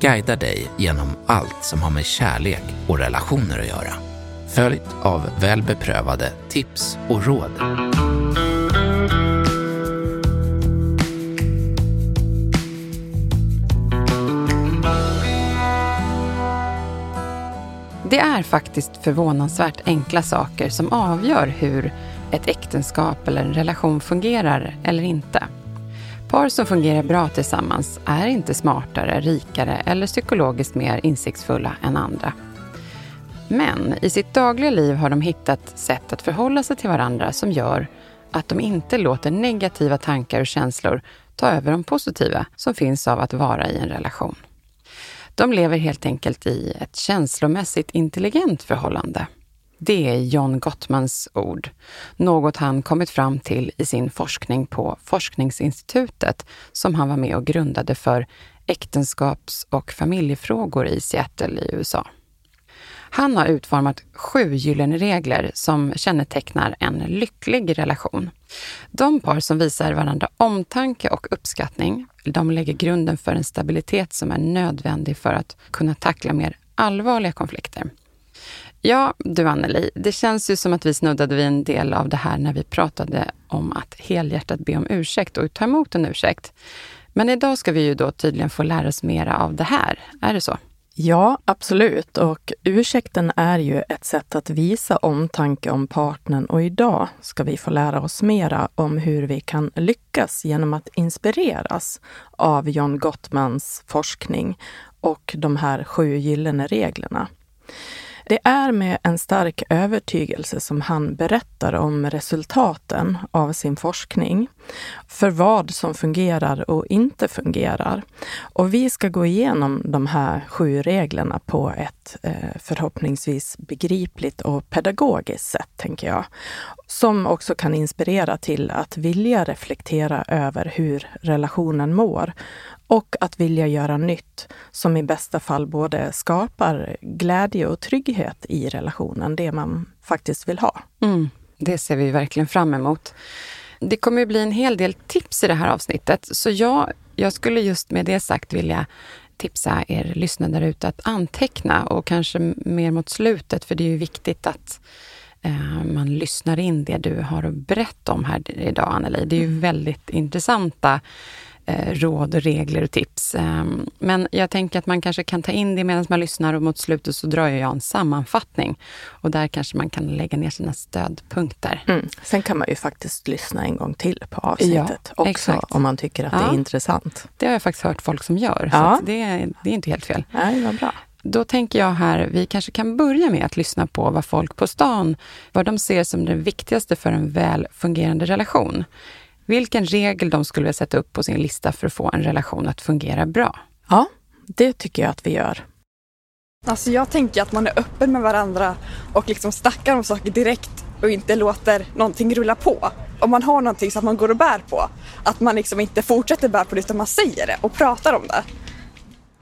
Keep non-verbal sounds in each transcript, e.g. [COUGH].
guidar dig genom allt som har med kärlek och relationer att göra. Följt av väl beprövade tips och råd. Det är faktiskt förvånansvärt enkla saker som avgör hur ett äktenskap eller en relation fungerar eller inte. Par som fungerar bra tillsammans är inte smartare, rikare eller psykologiskt mer insiktsfulla än andra. Men i sitt dagliga liv har de hittat sätt att förhålla sig till varandra som gör att de inte låter negativa tankar och känslor ta över de positiva som finns av att vara i en relation. De lever helt enkelt i ett känslomässigt intelligent förhållande. Det är John Gottmans ord, något han kommit fram till i sin forskning på Forskningsinstitutet som han var med och grundade för äktenskaps och familjefrågor i Seattle i USA. Han har utformat sju gyllene regler som kännetecknar en lycklig relation. De par som visar varandra omtanke och uppskattning, de lägger grunden för en stabilitet som är nödvändig för att kunna tackla mer allvarliga konflikter. Ja, du Anneli, det känns ju som att vi snuddade vid en del av det här när vi pratade om att helhjärtat be om ursäkt och ta emot en ursäkt. Men idag ska vi ju då tydligen få lära oss mera av det här. Är det så? Ja, absolut. Och ursäkten är ju ett sätt att visa omtanke om partnern och idag ska vi få lära oss mera om hur vi kan lyckas genom att inspireras av John Gottmans forskning och de här sju gyllene reglerna. Det är med en stark övertygelse som han berättar om resultaten av sin forskning, för vad som fungerar och inte fungerar. Och vi ska gå igenom de här sju reglerna på ett eh, förhoppningsvis begripligt och pedagogiskt sätt, tänker jag. Som också kan inspirera till att vilja reflektera över hur relationen mår och att vilja göra nytt som i bästa fall både skapar glädje och trygghet i relationen, det man faktiskt vill ha. Mm, det ser vi verkligen fram emot. Det kommer bli en hel del tips i det här avsnittet, så jag, jag skulle just med det sagt vilja tipsa er lyssnare där ute att anteckna och kanske mer mot slutet, för det är ju viktigt att eh, man lyssnar in det du har att berätta om här idag, Anneli. Det är ju väldigt intressanta eh, råd, regler och tips. Eh, men jag tänker att man kanske kan ta in det medan man lyssnar och mot slutet så drar jag en sammanfattning. Och där kanske man kan lägga ner sina stödpunkter. Mm. Sen kan man ju faktiskt lyssna en gång till på avsnittet ja, också exakt. om man tycker att ja. det är intressant. Det har jag faktiskt hört folk som gör, ja. så det, det är inte helt fel. Nej, vad bra. Då tänker jag här, vi kanske kan börja med att lyssna på vad folk på stan, vad de ser som det viktigaste för en väl fungerande relation vilken regel de skulle vilja sätta upp på sin lista för att få en relation att fungera bra. Ja, det tycker jag att vi gör. Alltså jag tänker att man är öppen med varandra och liksom snackar om saker direkt och inte låter någonting rulla på. Om man har någonting som man går och bär på, att man liksom inte fortsätter bära på det utan man säger det och pratar om det.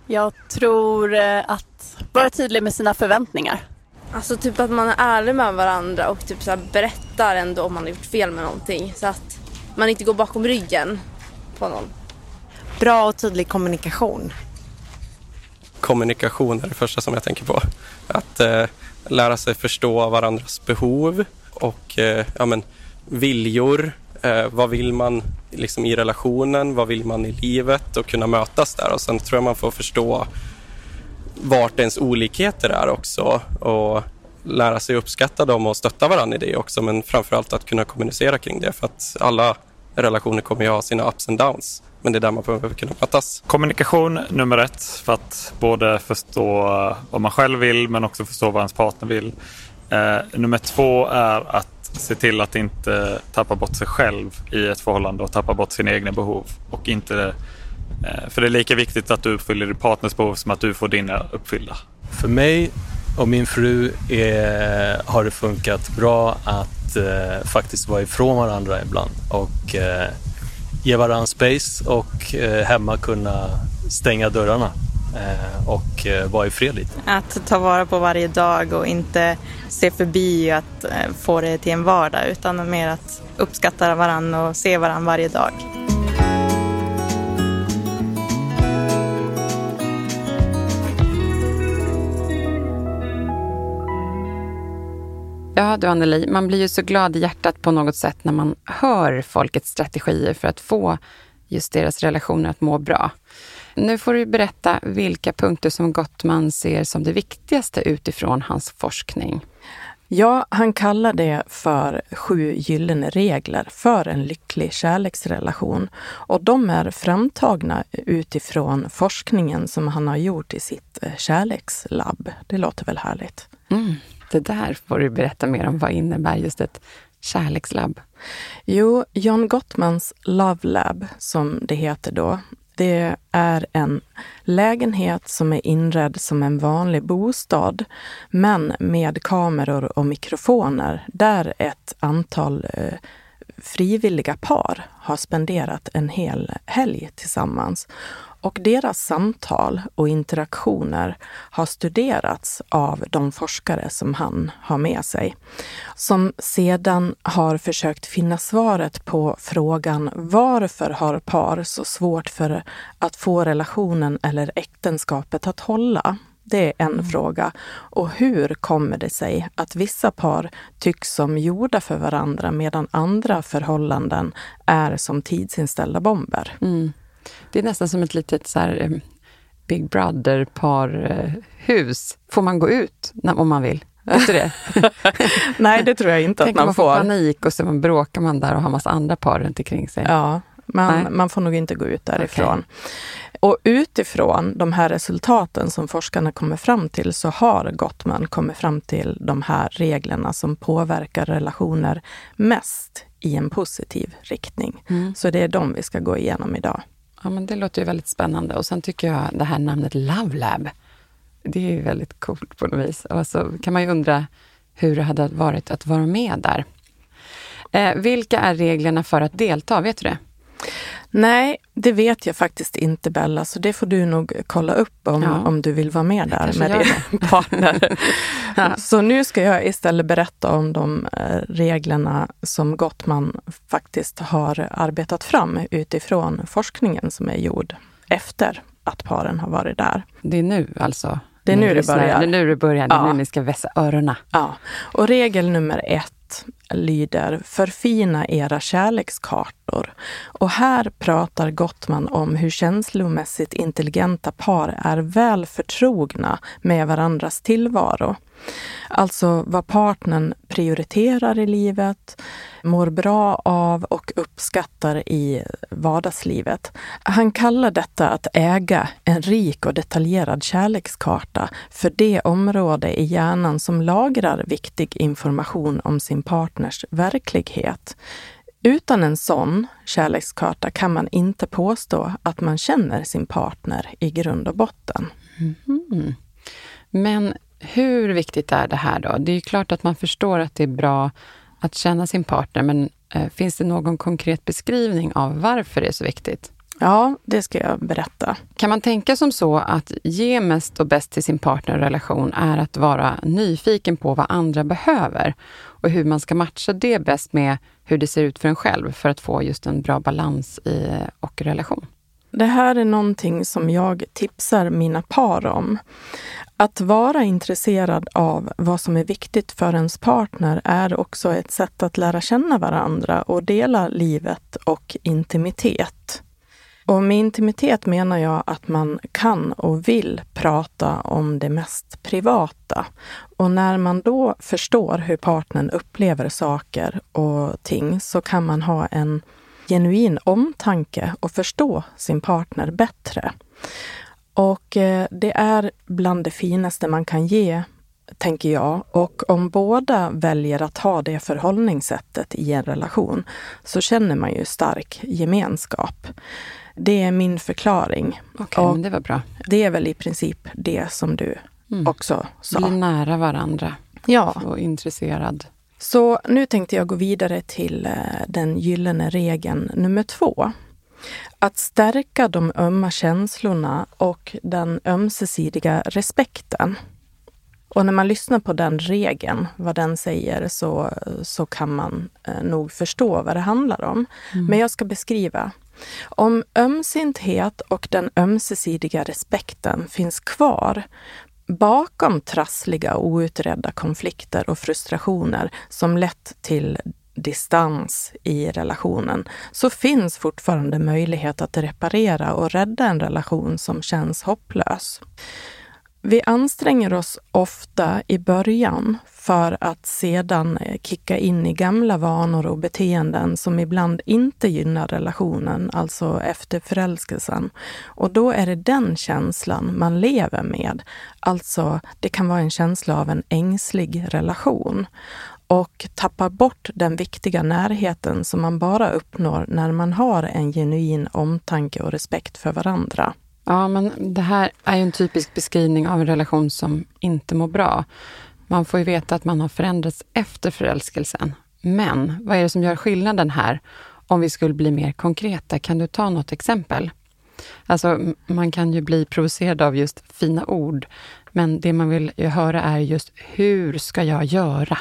Jag tror eh, att vara tydlig med sina förväntningar. Alltså typ att man är ärlig med varandra och typ så berättar ändå om man har gjort fel med någonting. Så att man inte går bakom ryggen på någon. Bra och tydlig kommunikation. Kommunikation är det första som jag tänker på. Att eh, lära sig förstå varandras behov och eh, ja, men, viljor. Eh, vad vill man liksom, i relationen? Vad vill man i livet? Och kunna mötas där. Och sen tror jag man får förstå vart ens olikheter är också och lära sig uppskatta dem och stötta varandra i det också. Men framförallt att kunna kommunicera kring det för att alla relationer kommer ju ha sina ups and downs. Men det är där man behöver kunna mötas. Kommunikation nummer ett för att både förstå vad man själv vill men också förstå vad ens partner vill. Eh, nummer två är att se till att inte tappa bort sig själv i ett förhållande och tappa bort sina egna behov. Och inte, eh, för det är lika viktigt att du uppfyller din partners behov som att du får dina uppfyllda. För mig och min fru är, har det funkat bra att eh, faktiskt vara ifrån varandra ibland och eh, ge varandra space och eh, hemma kunna stänga dörrarna eh, och eh, vara i fred lite. Att ta vara på varje dag och inte se förbi att eh, få det till en vardag utan mer att uppskatta varandra och se varandra varje dag. Ja du Anneli, man blir ju så glad i hjärtat på något sätt när man hör folkets strategier för att få just deras relationer att må bra. Nu får du berätta vilka punkter som Gottman ser som det viktigaste utifrån hans forskning. Ja, han kallar det för sju gyllene regler för en lycklig kärleksrelation. Och de är framtagna utifrån forskningen som han har gjort i sitt eh, kärlekslabb. Det låter väl härligt? Mm. Det där får du berätta mer om. Vad innebär just ett kärlekslabb? Jo, John Gottmans Love Lab, som det heter då, det är en lägenhet som är inredd som en vanlig bostad, men med kameror och mikrofoner där ett antal eh, frivilliga par har spenderat en hel helg tillsammans. Och deras samtal och interaktioner har studerats av de forskare som han har med sig. Som sedan har försökt finna svaret på frågan varför har par så svårt för att få relationen eller äktenskapet att hålla? Det är en mm. fråga. Och hur kommer det sig att vissa par tycks som gjorda för varandra medan andra förhållanden är som tidsinställda bomber? Mm. Det är nästan som ett litet så här, eh, Big Brother-parhus. Får man gå ut när, om man vill? Vet du det? [LAUGHS] Nej, det tror jag inte att man, man får. panik och så bråkar man där och har massa andra par runt omkring sig. Ja, man, man får nog inte gå ut därifrån. Okay. Och utifrån de här resultaten som forskarna kommer fram till så har Gottman kommit fram till de här reglerna som påverkar relationer mest i en positiv riktning. Mm. Så det är de vi ska gå igenom idag. Ja, men det låter ju väldigt spännande. Och sen tycker jag det här namnet Love Lab, det är ju väldigt coolt på något vis. Och så kan man ju undra hur det hade varit att vara med där. Eh, vilka är reglerna för att delta? Vet du det? Nej, det vet jag faktiskt inte Bella, så det får du nog kolla upp om, ja. om du vill vara med där med din [LAUGHS] partner. ja. Så nu ska jag istället berätta om de eh, reglerna som Gottman faktiskt har arbetat fram utifrån forskningen som är gjord efter att paren har varit där. Det är nu alltså? Det är nu det börjar. Det är nu det börjar, det är ja. nu ni ska vässa öronen. Ja, och regel nummer ett lyder Förfina era kärlekskartor. Och här pratar Gottman om hur känslomässigt intelligenta par är väl förtrogna med varandras tillvaro. Alltså vad partnern prioriterar i livet, mår bra av och uppskattar i vardagslivet. Han kallar detta att äga en rik och detaljerad kärlekskarta för det område i hjärnan som lagrar viktig information om sin partners verklighet. Utan en sån kärlekskarta kan man inte påstå att man känner sin partner i grund och botten. Mm. Men hur viktigt är det här då? Det är ju klart att man förstår att det är bra att känna sin partner, men eh, finns det någon konkret beskrivning av varför det är så viktigt? Ja, det ska jag berätta. Kan man tänka som så att ge mest och bäst till sin partnerrelation är att vara nyfiken på vad andra behöver och hur man ska matcha det bäst med hur det ser ut för en själv för att få just en bra balans i och relation? Det här är någonting som jag tipsar mina par om. Att vara intresserad av vad som är viktigt för ens partner är också ett sätt att lära känna varandra och dela livet och intimitet. Och med intimitet menar jag att man kan och vill prata om det mest privata. Och när man då förstår hur partnern upplever saker och ting så kan man ha en genuin omtanke och förstå sin partner bättre. Och eh, det är bland det finaste man kan ge, tänker jag. Och om båda väljer att ha det förhållningssättet i en relation så känner man ju stark gemenskap. Det är min förklaring. Okej, okay, det var bra. Det är väl i princip det som du mm. också sa. Bli nära varandra. Ja. Och intresserad. Så nu tänkte jag gå vidare till eh, den gyllene regeln nummer två. Att stärka de ömma känslorna och den ömsesidiga respekten. Och när man lyssnar på den regeln, vad den säger, så, så kan man eh, nog förstå vad det handlar om. Mm. Men jag ska beskriva. Om ömsinthet och den ömsesidiga respekten finns kvar bakom trassliga och outredda konflikter och frustrationer som lett till distans i relationen så finns fortfarande möjlighet att reparera och rädda en relation som känns hopplös. Vi anstränger oss ofta i början för att sedan eh, kicka in i gamla vanor och beteenden som ibland inte gynnar relationen, alltså efter förälskelsen. Och då är det den känslan man lever med. Alltså, det kan vara en känsla av en ängslig relation och tappar bort den viktiga närheten som man bara uppnår när man har en genuin omtanke och respekt för varandra. Ja, men det här är ju en typisk beskrivning av en relation som inte mår bra. Man får ju veta att man har förändrats efter förälskelsen. Men vad är det som gör skillnaden här? Om vi skulle bli mer konkreta, kan du ta något exempel? Alltså, man kan ju bli provocerad av just fina ord, men det man vill höra är just hur ska jag göra?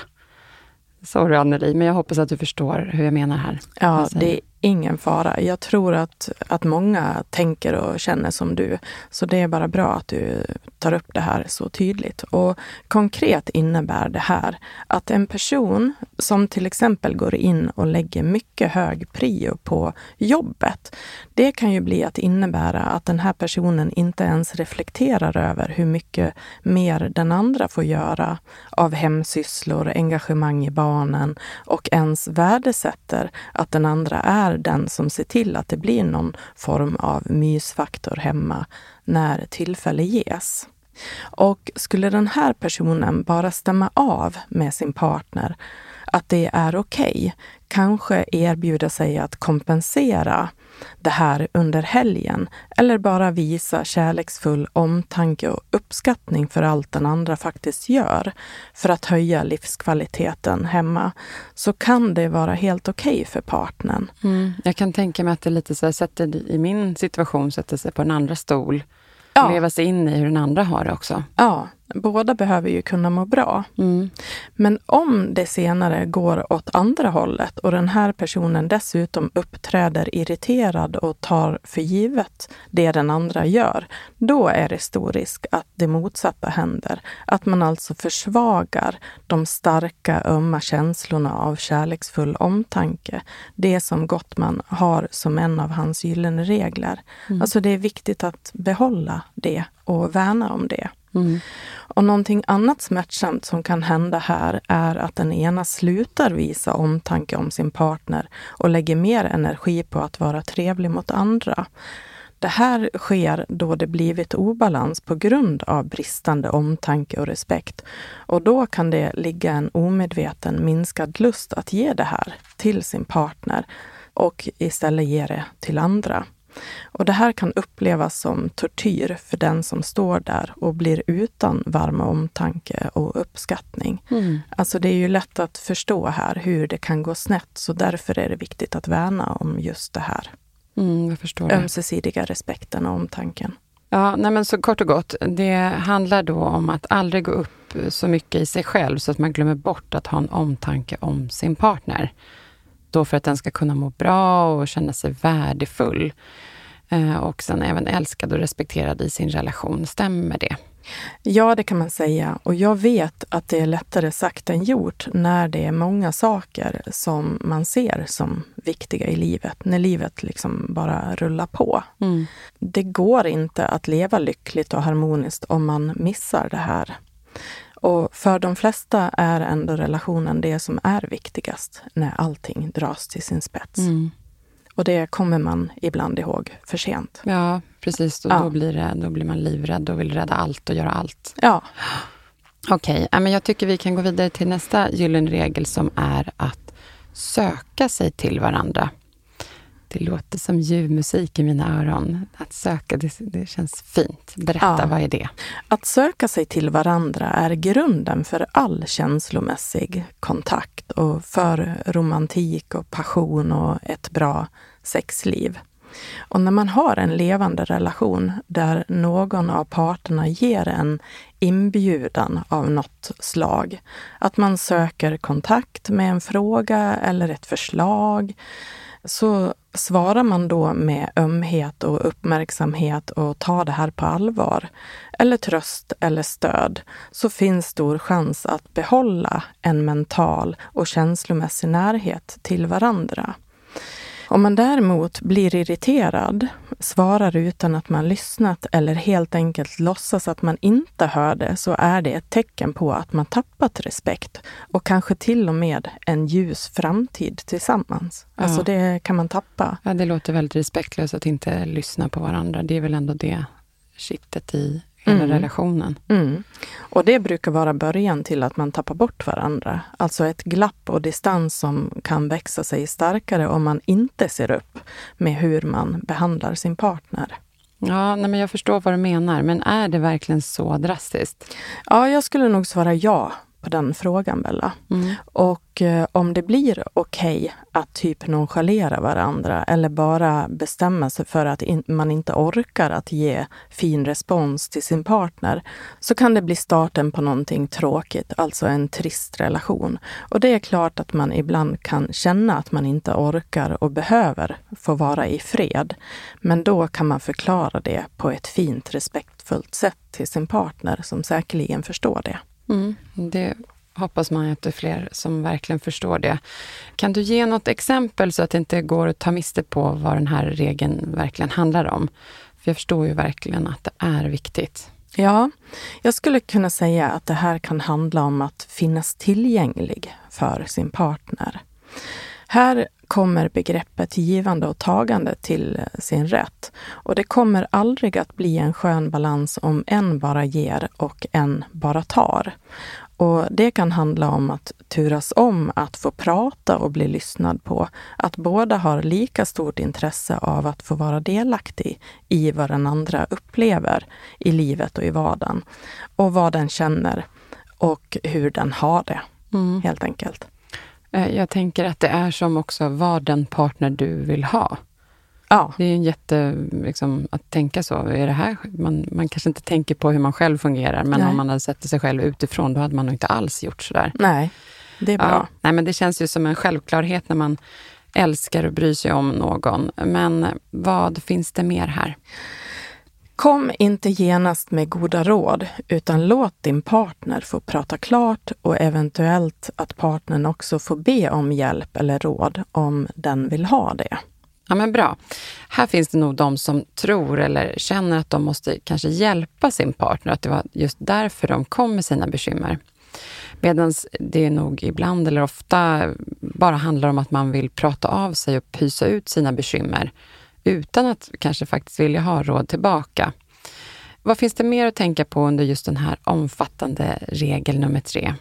Sorry Anneli, men jag hoppas att du förstår hur jag menar här. Ja, det ingen fara. Jag tror att, att många tänker och känner som du. Så det är bara bra att du tar upp det här så tydligt. Och konkret innebär det här att en person som till exempel går in och lägger mycket hög prio på jobbet. Det kan ju bli att innebära att den här personen inte ens reflekterar över hur mycket mer den andra får göra av hemsysslor, engagemang i barnen och ens värdesätter att den andra är den som ser till att det blir någon form av mysfaktor hemma när tillfälle ges. Och skulle den här personen bara stämma av med sin partner att det är okej, okay, kanske erbjuda sig att kompensera det här under helgen eller bara visa kärleksfull omtanke och uppskattning för allt den andra faktiskt gör för att höja livskvaliteten hemma, så kan det vara helt okej okay för partnern. Mm. Jag kan tänka mig att det lite så här, sätter, i min situation sätter sig på en andra stol ja. leva sig in i hur den andra har det också. Ja, båda behöver ju kunna må bra. Mm. Men om det senare går åt andra hållet och den här personen dessutom uppträder irriterad och tar för givet det den andra gör, då är det stor risk att det motsatta händer. Att man alltså försvagar de starka, ömma känslorna av kärleksfull omtanke. Det som Gottman har som en av hans gyllene regler. Mm. Alltså det är viktigt att behålla det och värna om det. Mm. Och någonting annat smärtsamt som kan hända här är att den ena slutar visa omtanke om sin partner och lägger mer energi på att vara trevlig mot andra. Det här sker då det blivit obalans på grund av bristande omtanke och respekt. Och då kan det ligga en omedveten minskad lust att ge det här till sin partner och istället ge det till andra. Och det här kan upplevas som tortyr för den som står där och blir utan varm omtanke och uppskattning. Mm. Alltså det är ju lätt att förstå här hur det kan gå snett, så därför är det viktigt att värna om just det här. Mm, Ömsesidiga respekten och omtanken. Ja, nej men så kort och gott, det handlar då om att aldrig gå upp så mycket i sig själv så att man glömmer bort att ha en omtanke om sin partner. Då för att den ska kunna må bra och känna sig värdefull. Eh, och sen även älskad och respekterad i sin relation. Stämmer det? Ja, det kan man säga. Och jag vet att det är lättare sagt än gjort när det är många saker som man ser som viktiga i livet. När livet liksom bara rullar på. Mm. Det går inte att leva lyckligt och harmoniskt om man missar det här. Och för de flesta är ändå relationen det som är viktigast när allting dras till sin spets. Mm. Och det kommer man ibland ihåg för sent. Ja, precis. Och Ja. Då, blir det, då blir man livrädd och vill rädda allt och göra allt. Ja. Okej, men jag tycker vi kan gå vidare till nästa gyllene regel som är att söka sig till varandra. Det låter som ljuv musik i mina öron. Att söka, det, det känns fint. Berätta, Ja. vad är det? Att söka sig till varandra är grunden för all känslomässig kontakt och för romantik och passion och ett bra sexliv. Och när man har en levande relation där någon av parterna ger en inbjudan av något slag, att man söker kontakt med en fråga eller ett förslag, så svarar man då med ömhet och uppmärksamhet och tar det här på allvar, eller tröst eller stöd, så finns stor chans att behålla en mental och känslomässig närhet till varandra. Om man däremot blir irriterad, svarar utan att man lyssnat eller helt enkelt låtsas att man inte hörde så är det ett tecken på att man tappat respekt och kanske till och med en ljus framtid tillsammans. Ja. Alltså det kan man tappa. Ja, det låter väldigt respektlöst att inte lyssna på varandra. Det är väl ändå det kittet i hela Mm. relationen. Mm. Och det brukar vara början till att man tappar bort varandra. Alltså ett glapp och distans som kan växa sig starkare om man inte ser upp med hur man behandlar sin partner. Ja, nej, men jag förstår vad du menar, men är det verkligen så drastiskt? Ja, jag skulle nog svara ja på den frågan, Bella. Mm. Och eh, om det blir okej att typ nonchalera varandra eller bara bestämma sig för att in, man inte orkar att ge fin respons till sin partner, så kan det bli starten på någonting tråkigt, alltså en trist relation. Och det är klart att man ibland kan känna att man inte orkar och behöver få vara i fred. Men då kan man förklara det på ett fint, respektfullt sätt till sin partner som säkerligen förstår det. Mm, det hoppas man ju att det är fler som verkligen förstår det. Kan du ge något exempel så att det inte går att ta miste på vad den här regeln verkligen handlar om? För jag förstår ju verkligen att det är viktigt. Ja, jag skulle kunna säga att det här kan handla om att finnas tillgänglig för sin partner. Här kommer begreppet givande och tagande till sin rätt. Och det kommer aldrig att bli en skön balans om en bara ger och en bara tar. Och det kan handla om att turas om att få prata och bli lyssnad på. Att båda har lika stort intresse av att få vara delaktig i vad den andra upplever i livet och i vardagen. Och vad den känner och hur den har det, Mm. helt enkelt. Eh, Jag tänker att det är som också vad den partner du vill ha. Ja. Det är en jätte, liksom, att tänka så. Är det här, man, man kanske inte tänker på hur man själv fungerar, men Nej. om man hade sett sig själv utifrån, då hade man nog inte alls gjort sådär. Nej, det är bra. Ja, nej, men det känns ju som en självklarhet när man älskar och bryr sig om någon. Men vad finns det mer här? Kom inte genast med goda råd, utan låt din partner få prata klart och eventuellt att partnern också får be om hjälp eller råd om den vill ha det. Ja, men bra. Här finns det nog de som tror eller känner att de måste kanske hjälpa sin partner, att det var just därför de kom med sina bekymmer. Medan det nog ibland eller ofta bara handlar om att man vill prata av sig och pysa ut sina bekymmer utan att kanske faktiskt vilja ha råd tillbaka. Vad finns det mer att tänka på under just den här omfattande regel nummer tre?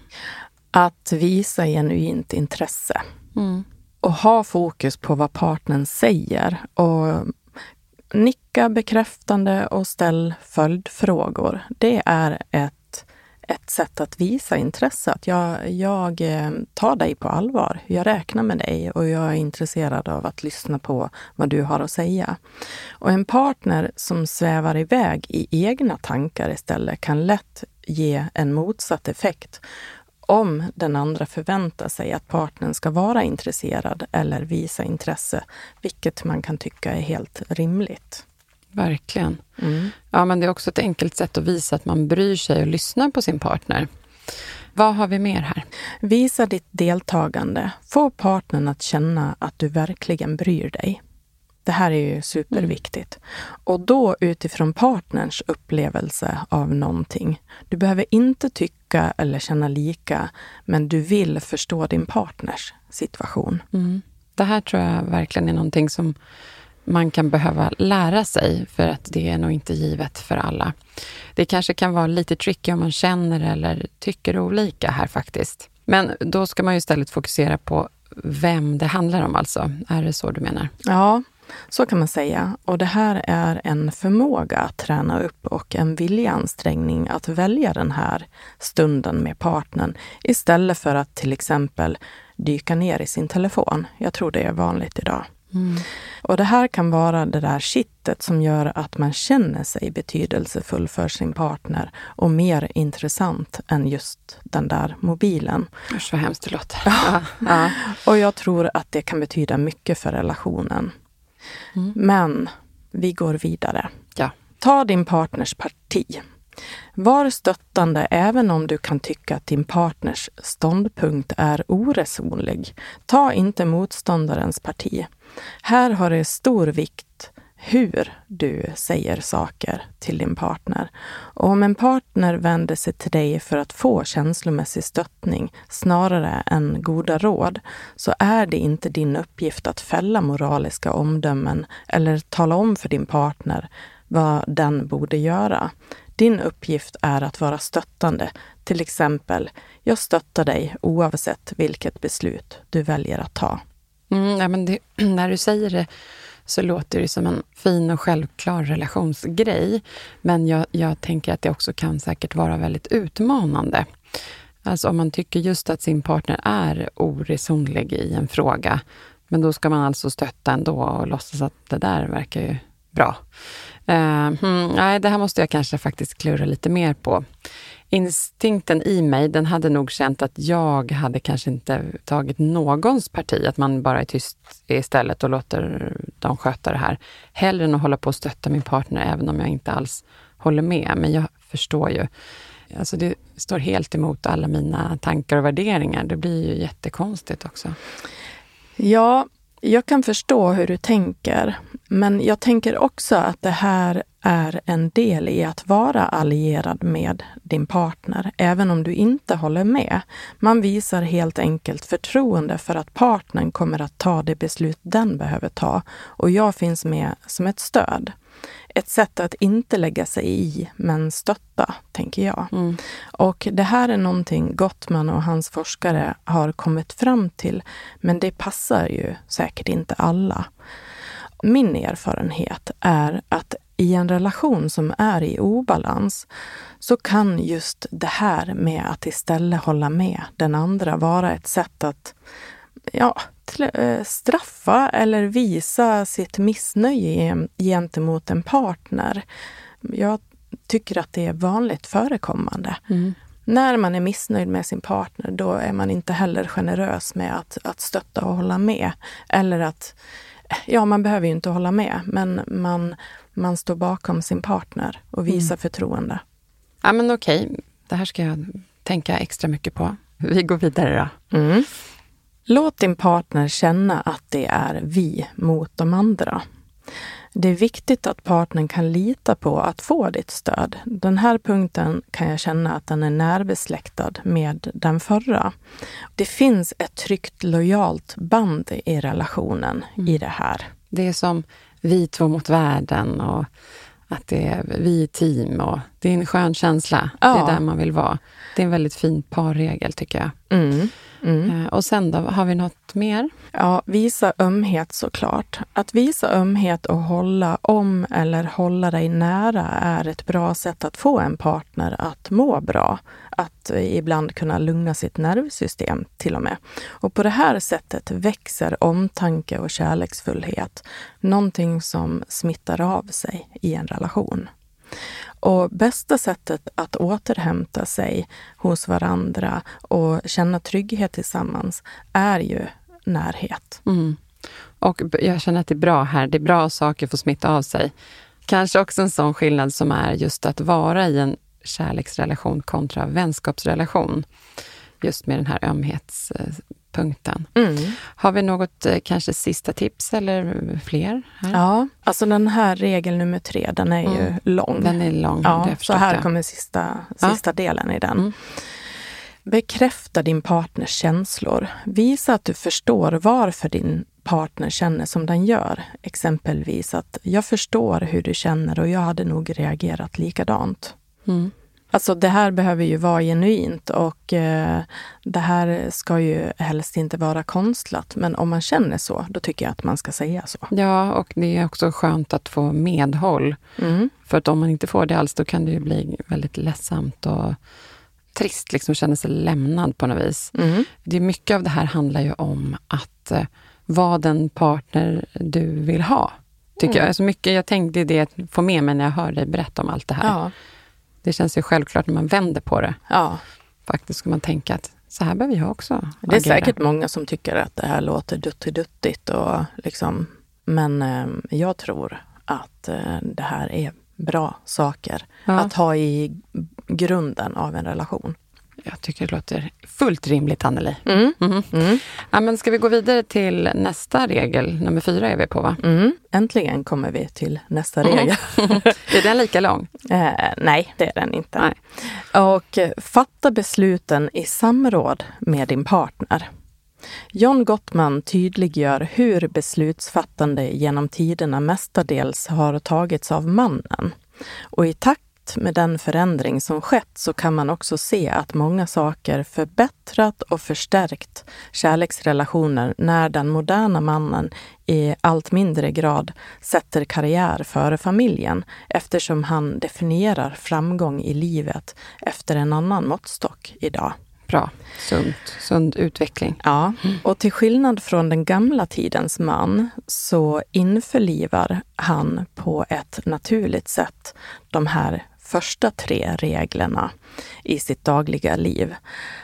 Att visa genuint intresse. Mm. Och ha fokus på vad partnern säger och nicka bekräftande och ställ följdfrågor. Det är ett, ett sätt att visa intresse. Att jag, jag eh, tar dig på allvar. Jag räknar med dig och jag är intresserad av att lyssna på vad du har att säga. Och en partner som svävar iväg i egna tankar istället kan lätt ge en motsatt effekt om den andra förväntar sig att partnern ska vara intresserad eller visa intresse, vilket man kan tycka är helt rimligt. Verkligen. Mm. Ja, men det är också ett enkelt sätt att visa att man bryr sig och lyssnar på sin partner. Vad har vi mer här? Visa ditt deltagande. Få partnern att känna att du verkligen bryr dig. Det här är ju superviktigt. Och då utifrån partnerns upplevelse av någonting. Du behöver inte tycka eller känna lika, men du vill förstå din partners situation. Mm. Det här tror jag verkligen är någonting som man kan behöva lära sig för att det är nog inte givet för alla. Det kanske kan vara lite tricky om man känner eller tycker olika här faktiskt. Men då ska man ju istället fokusera på vem det handlar om alltså. Är det så du menar? Ja, så kan man säga. Och det här är en förmåga att träna upp och en viljeansträngning att välja den här stunden med partnern istället för att till exempel dyka ner i sin telefon. Jag tror det är vanligt idag. Mm. Och det här kan vara det där kittet som gör att man känner sig betydelsefull för sin partner och mer intressant än just den där mobilen. Usch vad hemskt det låter. Ja. ja. [LAUGHS] Och jag tror att det kan betyda mycket för relationen. Mm. Men vi går vidare. Ja. Ta din partners parti. Var stöttande även om du kan tycka att din partners ståndpunkt är oresonlig. Ta inte motståndarens parti. Här har det stor vikt hur du säger saker till din partner. Och om en partner vänder sig till dig för att få känslomässig stöttning snarare än goda råd, så är det inte din uppgift att fälla moraliska omdömen eller tala om för din partner vad den borde göra. Din uppgift är att vara stöttande. Till exempel, jag stöttar dig oavsett vilket beslut du väljer att ta. Mm, ja, men det, [CLEARS THROAT] när du säger det så låter det som en fin och självklar relationsgrej. Men jag, jag tänker att det också kan säkert vara väldigt utmanande. Alltså om man tycker just att sin partner är oresonlig i en fråga, men då ska man alltså stötta ändå och låtsas att det där verkar ju bra. Uh, hmm, nej, det här måste jag kanske faktiskt klura lite mer på. Instinkten i mig, den hade nog känt att jag hade kanske inte tagit någons parti, att man bara är tyst istället och låter dem sköta det här. Hellre än att hålla på och stötta min partner, även om jag inte alls håller med. Men jag förstår ju. Alltså det står helt emot alla mina tankar och värderingar. Det blir ju jättekonstigt också. Ja, jag kan förstå hur du tänker, men jag tänker också att det här är en del i att vara allierad med din partner, även om du inte håller med. Man visar helt enkelt förtroende för att partnern kommer att ta det beslut den behöver ta och jag finns med som ett stöd ett sätt att inte lägga sig i, men stötta, tänker jag. Mm. Och det här är någonting Gottman och hans forskare har kommit fram till, men det passar ju säkert inte alla. Min erfarenhet är att i en relation som är i obalans så kan just det här med att istället hålla med den andra vara ett sätt att ja, straffa eller visa sitt missnöje gentemot en partner. Jag tycker att det är vanligt förekommande. Mm. När man är missnöjd med sin partner, då är man inte heller generös med att, att stötta och hålla med. Eller att, ja, man behöver ju inte hålla med, men man, man står bakom sin partner och visar mm. förtroende. Ja, men okej. Det här ska jag tänka extra mycket på. Vi går vidare då. Mm. Låt din partner känna att det är vi mot de andra. Det är viktigt att partnern kan lita på att få ditt stöd. Den här punkten kan jag känna att den är närbesläktad med den förra. Det finns ett tryggt, lojalt band i relationen mm. i det här. Det är som vi två mot världen och att det är vi team och det är en skön känsla. Ja. Det är där man vill vara. Det är en väldigt fin parregel tycker jag. Mm. Mm. Eh, och sen då, har vi något mer? Ja, visa ömhet såklart. Att visa ömhet och hålla om eller hålla dig nära är ett bra sätt att få en partner att må bra. Att ibland kunna lugna sitt nervsystem till och med. Och på det här sättet växer omtanke och kärleksfullhet. Någonting som smittar av sig i en relation. Och bästa sättet att återhämta sig hos varandra och känna trygghet tillsammans är ju närhet. Mm. Och jag känner att det är bra här. Det är bra saker får smitta av sig. Kanske också en sån skillnad som är just att vara i en kärleksrelation kontra vänskapsrelation. Just med den här ömhets eh, punkten. Mm. Har vi något eh, kanske sista tips eller fler? Här? Ja, alltså den här regel nummer tre, den är mm. ju lång. Den är lång, ja, Så här kommer sista, sista ja. delen i den. Mm. Bekräfta din partners känslor. Visa att du förstår varför din partner känner som den gör. Exempelvis att jag förstår hur du känner och jag hade nog reagerat likadant. Mm. Alltså det här behöver ju vara genuint och eh, det här ska ju helst inte vara konstlat. Men om man känner så, då tycker jag att man ska säga så. Ja, och det är också skönt att få medhåll. Mm. För att om man inte får det alls, då kan det ju bli väldigt ledsamt och trist, liksom känna sig lämnad på något vis. Mm. Det är mycket av det här handlar ju om att eh, vara den partner du vill ha. Tycker Mm. jag. Alltså mycket, jag tänkte det att få med mig när jag hör dig berätta om allt det här. Ja. Det känns ju självklart när man vänder på det. Ja. Faktiskt ska man tänka att så här behöver jag också Det är agera. säkert många som tycker att det här låter duttiduttigt och liksom, men eh, jag tror att eh, det här är bra saker Ja. att ha i grunden av en relation. Jag tycker det låter fullt rimligt, Anneli. Mm. Mhm. Ja, men ska vi gå vidare till nästa regel? Nummer fyra är vi på, va? Mm. Äntligen kommer vi till nästa Mm. regel. [LAUGHS] är den lika lång? Eh, nej, det är den inte. Nej. Och fatta besluten i samråd med din partner. John Gottman tydliggör hur beslutsfattande genom tiderna mestadels har tagits av mannen. Och i takt med den förändring som skett så kan man också se att många saker förbättrat och förstärkt kärleksrelationer när den moderna mannen i allt mindre grad sätter karriär före familjen eftersom han definierar framgång i livet efter en annan måttstock idag. Bra. Sunt. Sund utveckling. Ja, och till skillnad från den gamla tidens man så införlivar han på ett naturligt sätt de här första tre reglerna i sitt dagliga liv.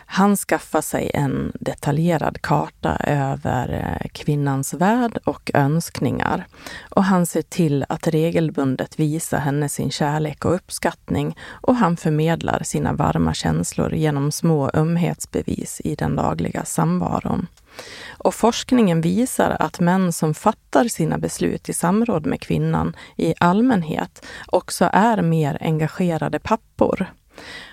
Han skaffar sig en detaljerad karta över eh, kvinnans värld och önskningar. Och han ser till att regelbundet visa henne sin kärlek och uppskattning och han förmedlar sina varma känslor genom små ömhetsbevis i den dagliga samvaron. Och forskningen visar att män som fattar sina beslut i samråd med kvinnan i allmänhet också är mer engagerade pappor.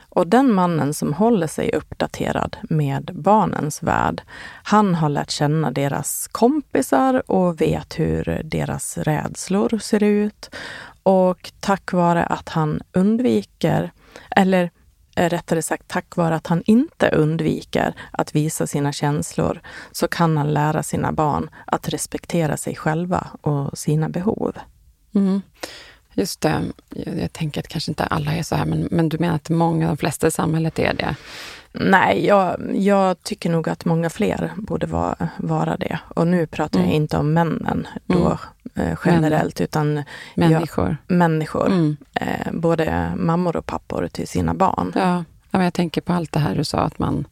Och den mannen som håller sig uppdaterad med barnens värld, han har lärt känna deras kompisar och vet hur deras rädslor ser ut. Och tack vare att han undviker, eller Eh, rättare sagt tack vare att han inte undviker att visa sina känslor, så kan han lära sina barn att respektera sig själva och sina behov. Mm. Just det. Jag, jag tänker att kanske inte alla är så här, men, men du menar att många, de flesta i samhället är det? Nej, jag, jag tycker nog att många fler borde vara, vara det. Och nu pratar jag Mm. inte om männen då eh, generellt, utan Människor. Jag, människor. Mm. Eh, både mammor och pappor till sina barn. Ja. ja, men jag tänker på allt det här du sa, att man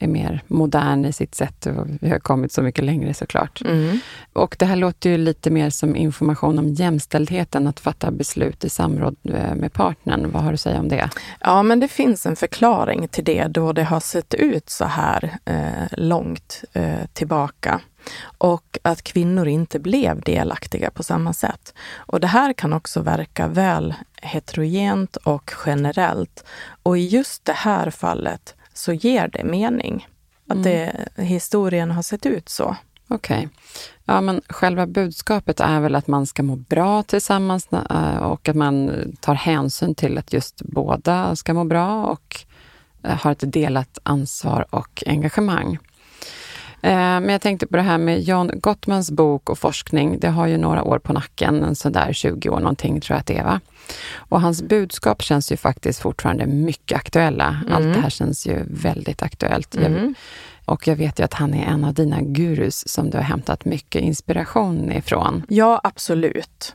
är mer modern i sitt sätt och vi har kommit så mycket längre såklart. Mm. Och det här låter ju lite mer som information om jämställdheten, att fatta beslut i samråd eh, med partnern. Vad har du att säga om det? Ja, men det finns en förklaring till det då det har sett ut så här eh, långt eh, tillbaka och att kvinnor inte blev delaktiga på samma sätt. Och det här kan också verka väl heterogent och generellt. Och i just det här fallet så ger det mening. Att det, historien har sett ut så. Okej. Ja, men själva budskapet är väl att man ska må bra tillsammans eh, och att man tar hänsyn till att just båda ska må bra och eh, har ett delat ansvar och engagemang. Eh, Men jag tänkte på det här med John Gottmans bok och forskning. Det har ju några år på nacken, en sådär 20 år någonting tror jag att det är. Va? Och hans budskap känns ju faktiskt fortfarande mycket aktuella. Allt Mm. det här känns ju väldigt aktuellt. Mm. och jag vet ju att han är en av dina gurus som du har hämtat mycket inspiration ifrån. Ja, absolut.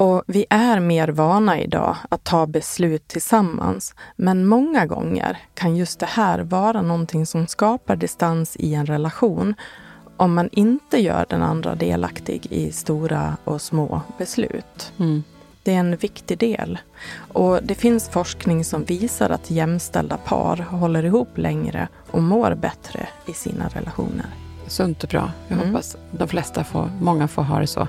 Och vi är mer vana idag att ta beslut tillsammans. Men många gånger kan just det här vara någonting som skapar distans i en relation om man inte gör den andra delaktig i stora och små beslut. Mm. Det är en viktig del. Och det finns forskning som visar att jämställda par håller ihop längre och mår bättre i sina relationer. Sunt och bra. Jag Mm. hoppas de flesta får, många får ha det så.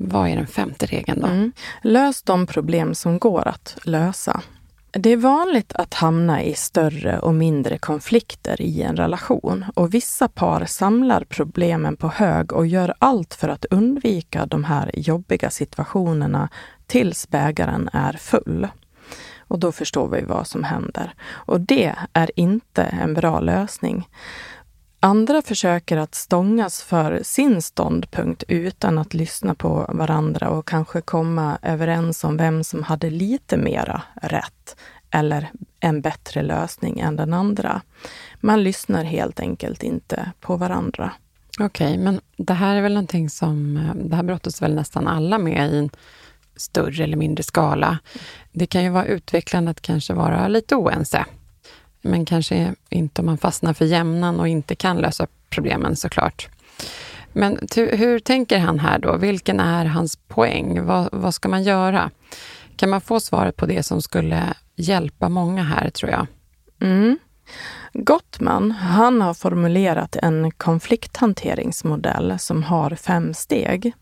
Vad är den femte regeln då? Mm. Lös de problem som går att lösa. Det är vanligt att hamna i större och mindre konflikter i en relation och vissa par samlar problemen på hög och gör allt för att undvika de här jobbiga situationerna tills bägaren är full. Och då förstår vi vad som händer. Och det är inte en bra lösning. Andra försöker att stångas för sin ståndpunkt utan att lyssna på varandra och kanske komma överens om vem som hade lite mera rätt eller en bättre lösning än den andra. Man lyssnar helt enkelt inte på varandra. Okej, okay, men det här är väl någonting som, det här brottas väl nästan alla med i en större eller mindre skala. Det kan ju vara utvecklande att kanske vara lite oense men kanske inte om man fastnar för jämnan och inte kan lösa problemen såklart. Men hur tänker han här då? Vilken är hans poäng? Vad, vad ska man göra? Kan man få svaret på det som skulle hjälpa många här, tror jag? Mm. Gottman, han har formulerat en konflikthanteringsmodell som har fem steg.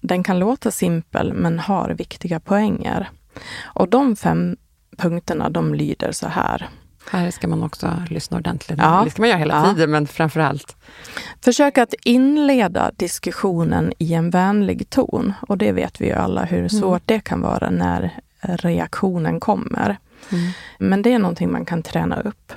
Den kan låta simpel men har viktiga poänger. Och de fem punkterna de lyder så här. Här ska man också lyssna ordentligt. Ja. Det ska man göra hela ja. tiden, men framför allt. Försök att inleda diskussionen i en vänlig ton. Och det vet vi ju alla hur mm. svårt mm. det kan vara när reaktionen kommer. Mm. Men det är någonting man kan träna upp.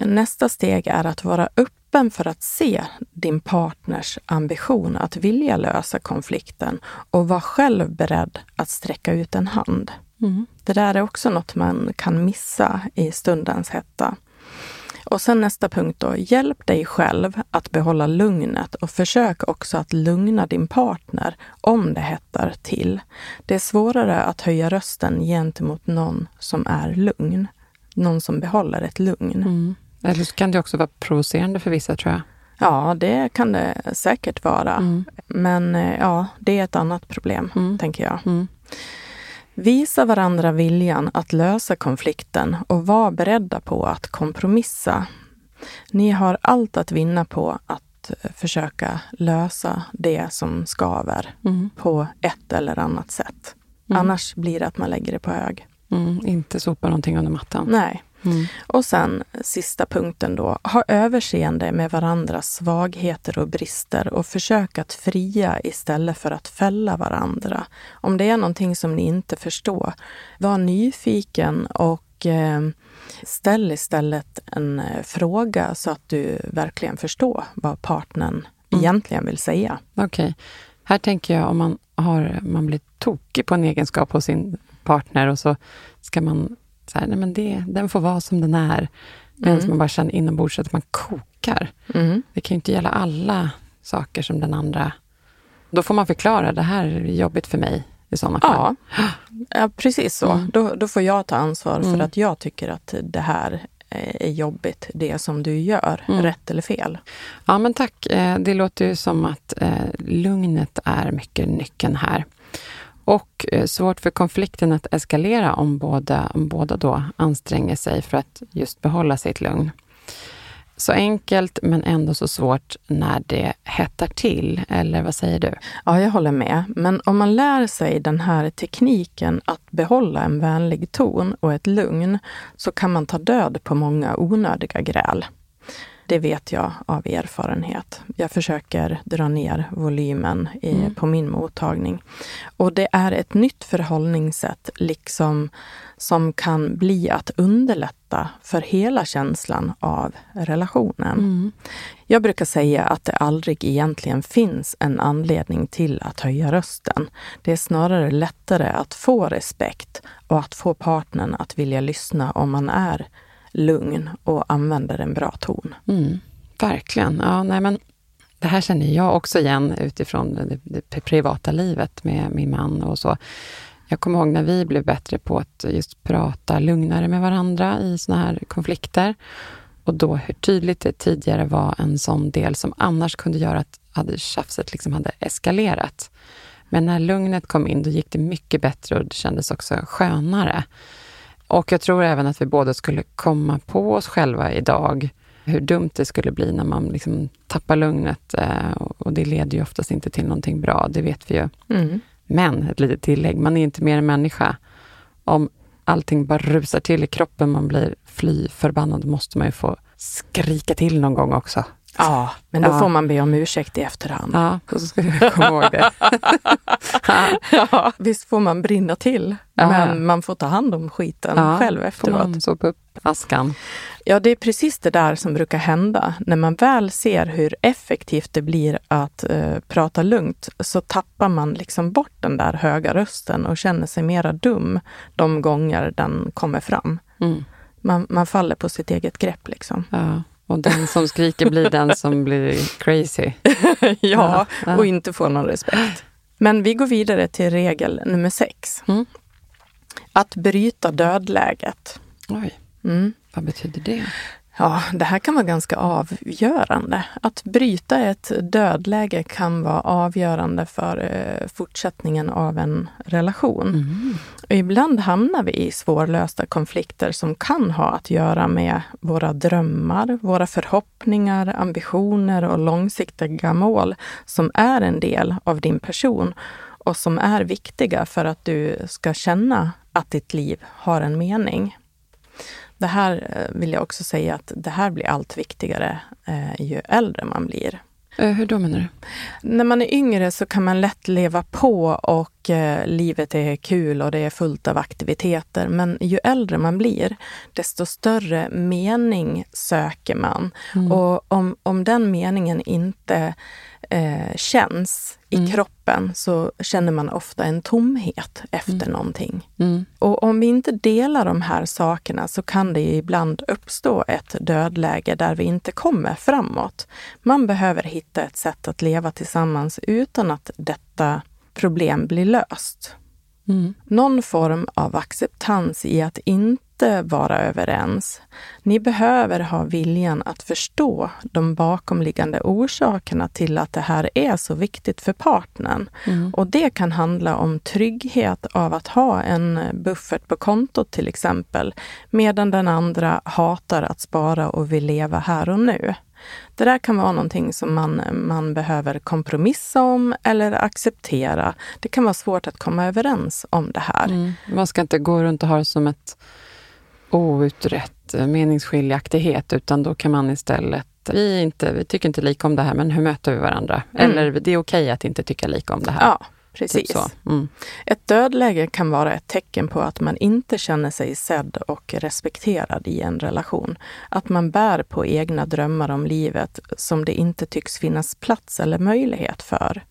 Nästa steg är att vara öppen för att se din partners ambition att vilja lösa konflikten och vara själv beredd att sträcka ut en hand. Mm. Det där är också något man kan missa i stundens hetta. Och sen nästa punkt då, hjälp dig själv att behålla lugnet och försök också att lugna din partner om det hettar till. Det är svårare att höja rösten gentemot någon som är lugn. Någon som behåller ett lugn. Mm. Eller så kan det också vara provocerande för vissa tror jag. Ja, det kan det säkert vara. Mm. Men eh, ja, det är ett annat problem, mm. tänker jag. Mm. Visa varandra viljan att lösa konflikten och var beredda på att kompromissa. Ni har allt att vinna på att eh, försöka lösa det som skaver mm. på ett eller annat sätt. Mm. Annars blir det att man lägger det på hög. Mm, inte sopa någonting under mattan. Nej. Mm. Och sen sista punkten då, ha överseende med varandras svagheter och brister och försök att fria istället för att fälla varandra. Om det är någonting som ni inte förstår, var nyfiken och eh, ställ istället en eh, fråga så att du verkligen förstår vad partnern mm. egentligen vill säga. Okej. Okay. Här tänker jag om man, har, man blir tokig på en egenskap hos sin partner och så ska man så här, nej men det, den får vara som den är. Medan mm. man bara känner inombords att man kokar. Mm. Det kan ju inte gälla alla saker som den andra... Då får man förklara, det här är jobbigt för mig i sådana fall. Ja, ja precis så. Mm. Då, då får jag ta ansvar för mm. att jag tycker att det här är jobbigt, det som du gör, mm. rätt eller fel. Ja, men tack. Eh, det låter ju som att eh, lugnet är mycket nyckeln här. Och eh, svårt för konflikten att eskalera om båda, om båda då anstränger sig för att just behålla sitt lugn. Så enkelt men ändå så svårt när det hettar till, eller vad säger du? Ja, jag håller med. Men om man lär sig den här tekniken att behålla en vänlig ton och ett lugn så kan man ta död på många onödiga gräl. Det vet jag av erfarenhet. Jag försöker dra ner volymen i, Mm. på min mottagning. Och det är ett nytt förhållningssätt liksom som kan bli att underlätta för hela känslan av relationen. Mm. Jag brukar säga att det aldrig egentligen finns en anledning till att höja rösten. Det är snarare lättare att få respekt och att få partnern att vilja lyssna om man är lugn och använder en bra ton. Mm, verkligen. Ja, nej, men det här känner jag också igen utifrån det, det privata livet med min man och så. Jag kommer ihåg när vi blev bättre på att just prata lugnare med varandra i såna här konflikter. Och då hur tydligt det tidigare var en sån del som annars kunde göra att hade tjafset liksom hade eskalerat. Men när lugnet kom in, då gick det mycket bättre och det kändes också skönare. Och jag tror även att vi båda skulle komma på oss själva idag hur dumt det skulle bli när man liksom tappar lugnet. eh, Och det leder ju oftast inte till någonting bra, det vet vi ju. Mm. Men, ett litet tillägg, man är inte mer än människa. Om allting bara rusar till i kroppen, man blir fly förbannad, måste man ju få skrika till någon gång också. Ja, men då Ja. får man be om ursäkt i efterhand. Ja, så ska vi komma ihåg det. [LAUGHS] ja, visst får man brinna till, Ja. men man får ta hand om skiten Ja, själv efteråt. man sopa upp askan. Ja, det är precis det där som brukar hända. När man väl ser hur effektivt det blir att eh, prata lugnt så tappar man liksom bort den där höga rösten och känner sig mera dum de gånger den kommer fram. Mm. Man, man faller på sitt eget grepp liksom. Ja, och den som skriker blir den som blir crazy. [LAUGHS] ja, ja. och inte får någon respekt. Men vi går vidare till regel nummer sex. Mm. Att bryta dödläget. Oj, Mm. vad betyder det? Ja, det här kan vara ganska avgörande. Att bryta ett dödläge kan vara avgörande för eh, fortsättningen av en relation. Mm. Ibland hamnar vi i svårlösta konflikter som kan ha att göra med våra drömmar, våra förhoppningar, ambitioner och långsiktiga mål som är en del av din person och som är viktiga för att du ska känna att ditt liv har en mening. Det här eh, vill jag också säga att det här blir allt viktigare eh, ju äldre man blir. Eh, hur då menar du? När man är yngre så kan man lätt leva på och eh, livet är kul och det är fullt av aktiviteter. Men ju äldre man blir, desto större mening söker man. Mm. Och om, om den meningen inte eh, känns i Mm. kroppen så känner man ofta en tomhet efter någonting. Mm. Och om vi inte delar de här sakerna så kan det ibland uppstå ett dödläge där vi inte kommer framåt. Man behöver hitta ett sätt att leva tillsammans utan att detta problem blir löst. Mm. Någon form av acceptans i att inte vara överens. Ni behöver ha viljan att förstå de bakomliggande orsakerna till att det här är så viktigt för partnern. Mm. Och det kan handla om trygghet av att ha en buffert på kontot till exempel, medan den andra hatar att spara och vill leva här och nu. Det där kan vara någonting som man, man behöver kompromissa om eller acceptera. Det kan vara svårt att komma överens om det här. Mm. Man ska inte gå runt och ha det som ett outrett eh, meningsskiljaktighet, utan då kan man istället vi, är inte, vi tycker inte lika om det här, men hur möter vi varandra? Mm. Eller det är okej att inte tycka lika om det här. Ja, precis. Typ. Mm. Ett dödläge kan vara ett tecken på att man inte känner sig sedd och respekterad i en relation. Att man bär på egna drömmar om livet som det inte tycks finnas plats eller möjlighet för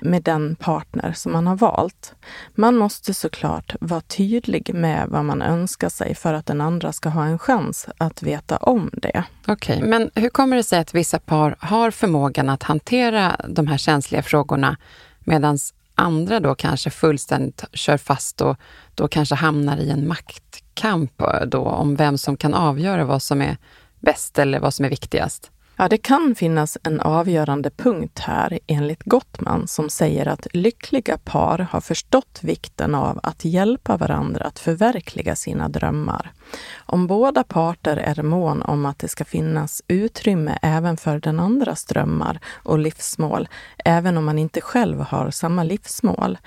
med den partner som man har valt. Man måste såklart vara tydlig med vad man önskar sig för att den andra ska ha en chans att veta om det. Okej, men hur kommer det sig att vissa par har förmågan att hantera de här känsliga frågorna medan andra då kanske fullständigt kör fast och då kanske hamnar i en maktkamp då om vem som kan avgöra vad som är bäst eller vad som är viktigast? Ja, det kan finnas en avgörande punkt här enligt Gottman som säger att lyckliga par har förstått vikten av att hjälpa varandra att förverkliga sina drömmar. Om båda parter är mån om att det ska finnas utrymme även för den andras drömmar och livsmål, även om man inte själv har samma livsmål,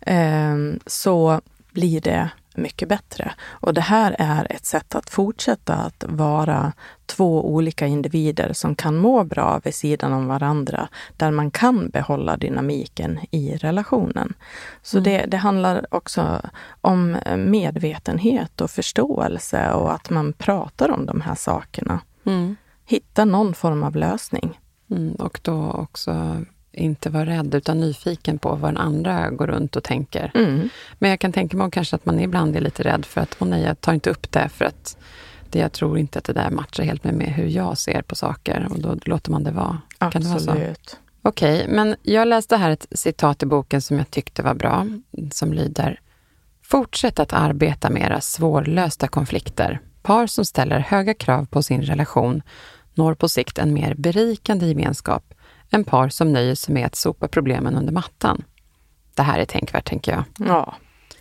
eh, så blir det mycket bättre. Och det här är ett sätt att fortsätta att vara två olika individer som kan må bra vid sidan om varandra, där man kan behålla dynamiken i relationen. Så mm. det, det handlar också om medvetenhet och förståelse och att man pratar om de här sakerna. Mm. Hitta någon form av lösning. Mm, och då också inte vara rädd, utan nyfiken på vad den andra går runt och tänker. Mm. Men jag kan tänka mig kanske att man ibland är lite rädd för att, åh nej, jag tar inte upp det för att det, jag tror inte att det där matchar helt med, med hur jag ser på saker och då låter man det vara. Absolut. Kan det vara så? Okej, okay, men jag läste här ett citat i boken som jag tyckte var bra, som lyder Fortsätt att arbeta med era svårlösta konflikter. Par som ställer höga krav på sin relation når på sikt en mer berikande gemenskap än par som nöjer sig med att sopa problemen under mattan. Det här är tänkvärt, tänker jag. Ja,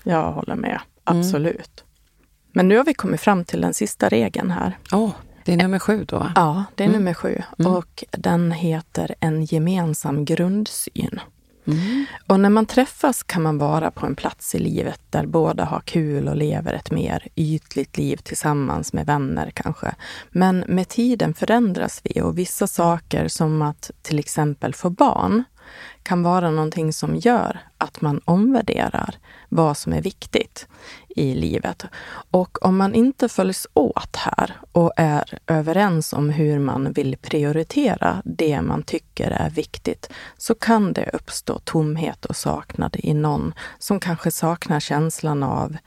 jag håller med. Absolut. Mm. Men nu har vi kommit fram till den sista regeln här. Oh, det är nummer sju då? Ja, det är mm. nummer sju. Mm. Och den heter En gemensam grundsyn. Mm. Och när man träffas kan man vara på en plats i livet där båda har kul och lever ett mer ytligt liv tillsammans med vänner kanske. Men med tiden förändras vi och vissa saker som att till exempel få barn kan vara någonting som gör att man omvärderar vad som är viktigt i livet. Och om man inte följs åt här och är överens om hur man vill prioritera det man tycker är viktigt, så kan det uppstå tomhet och saknad i någon som kanske saknar känslan av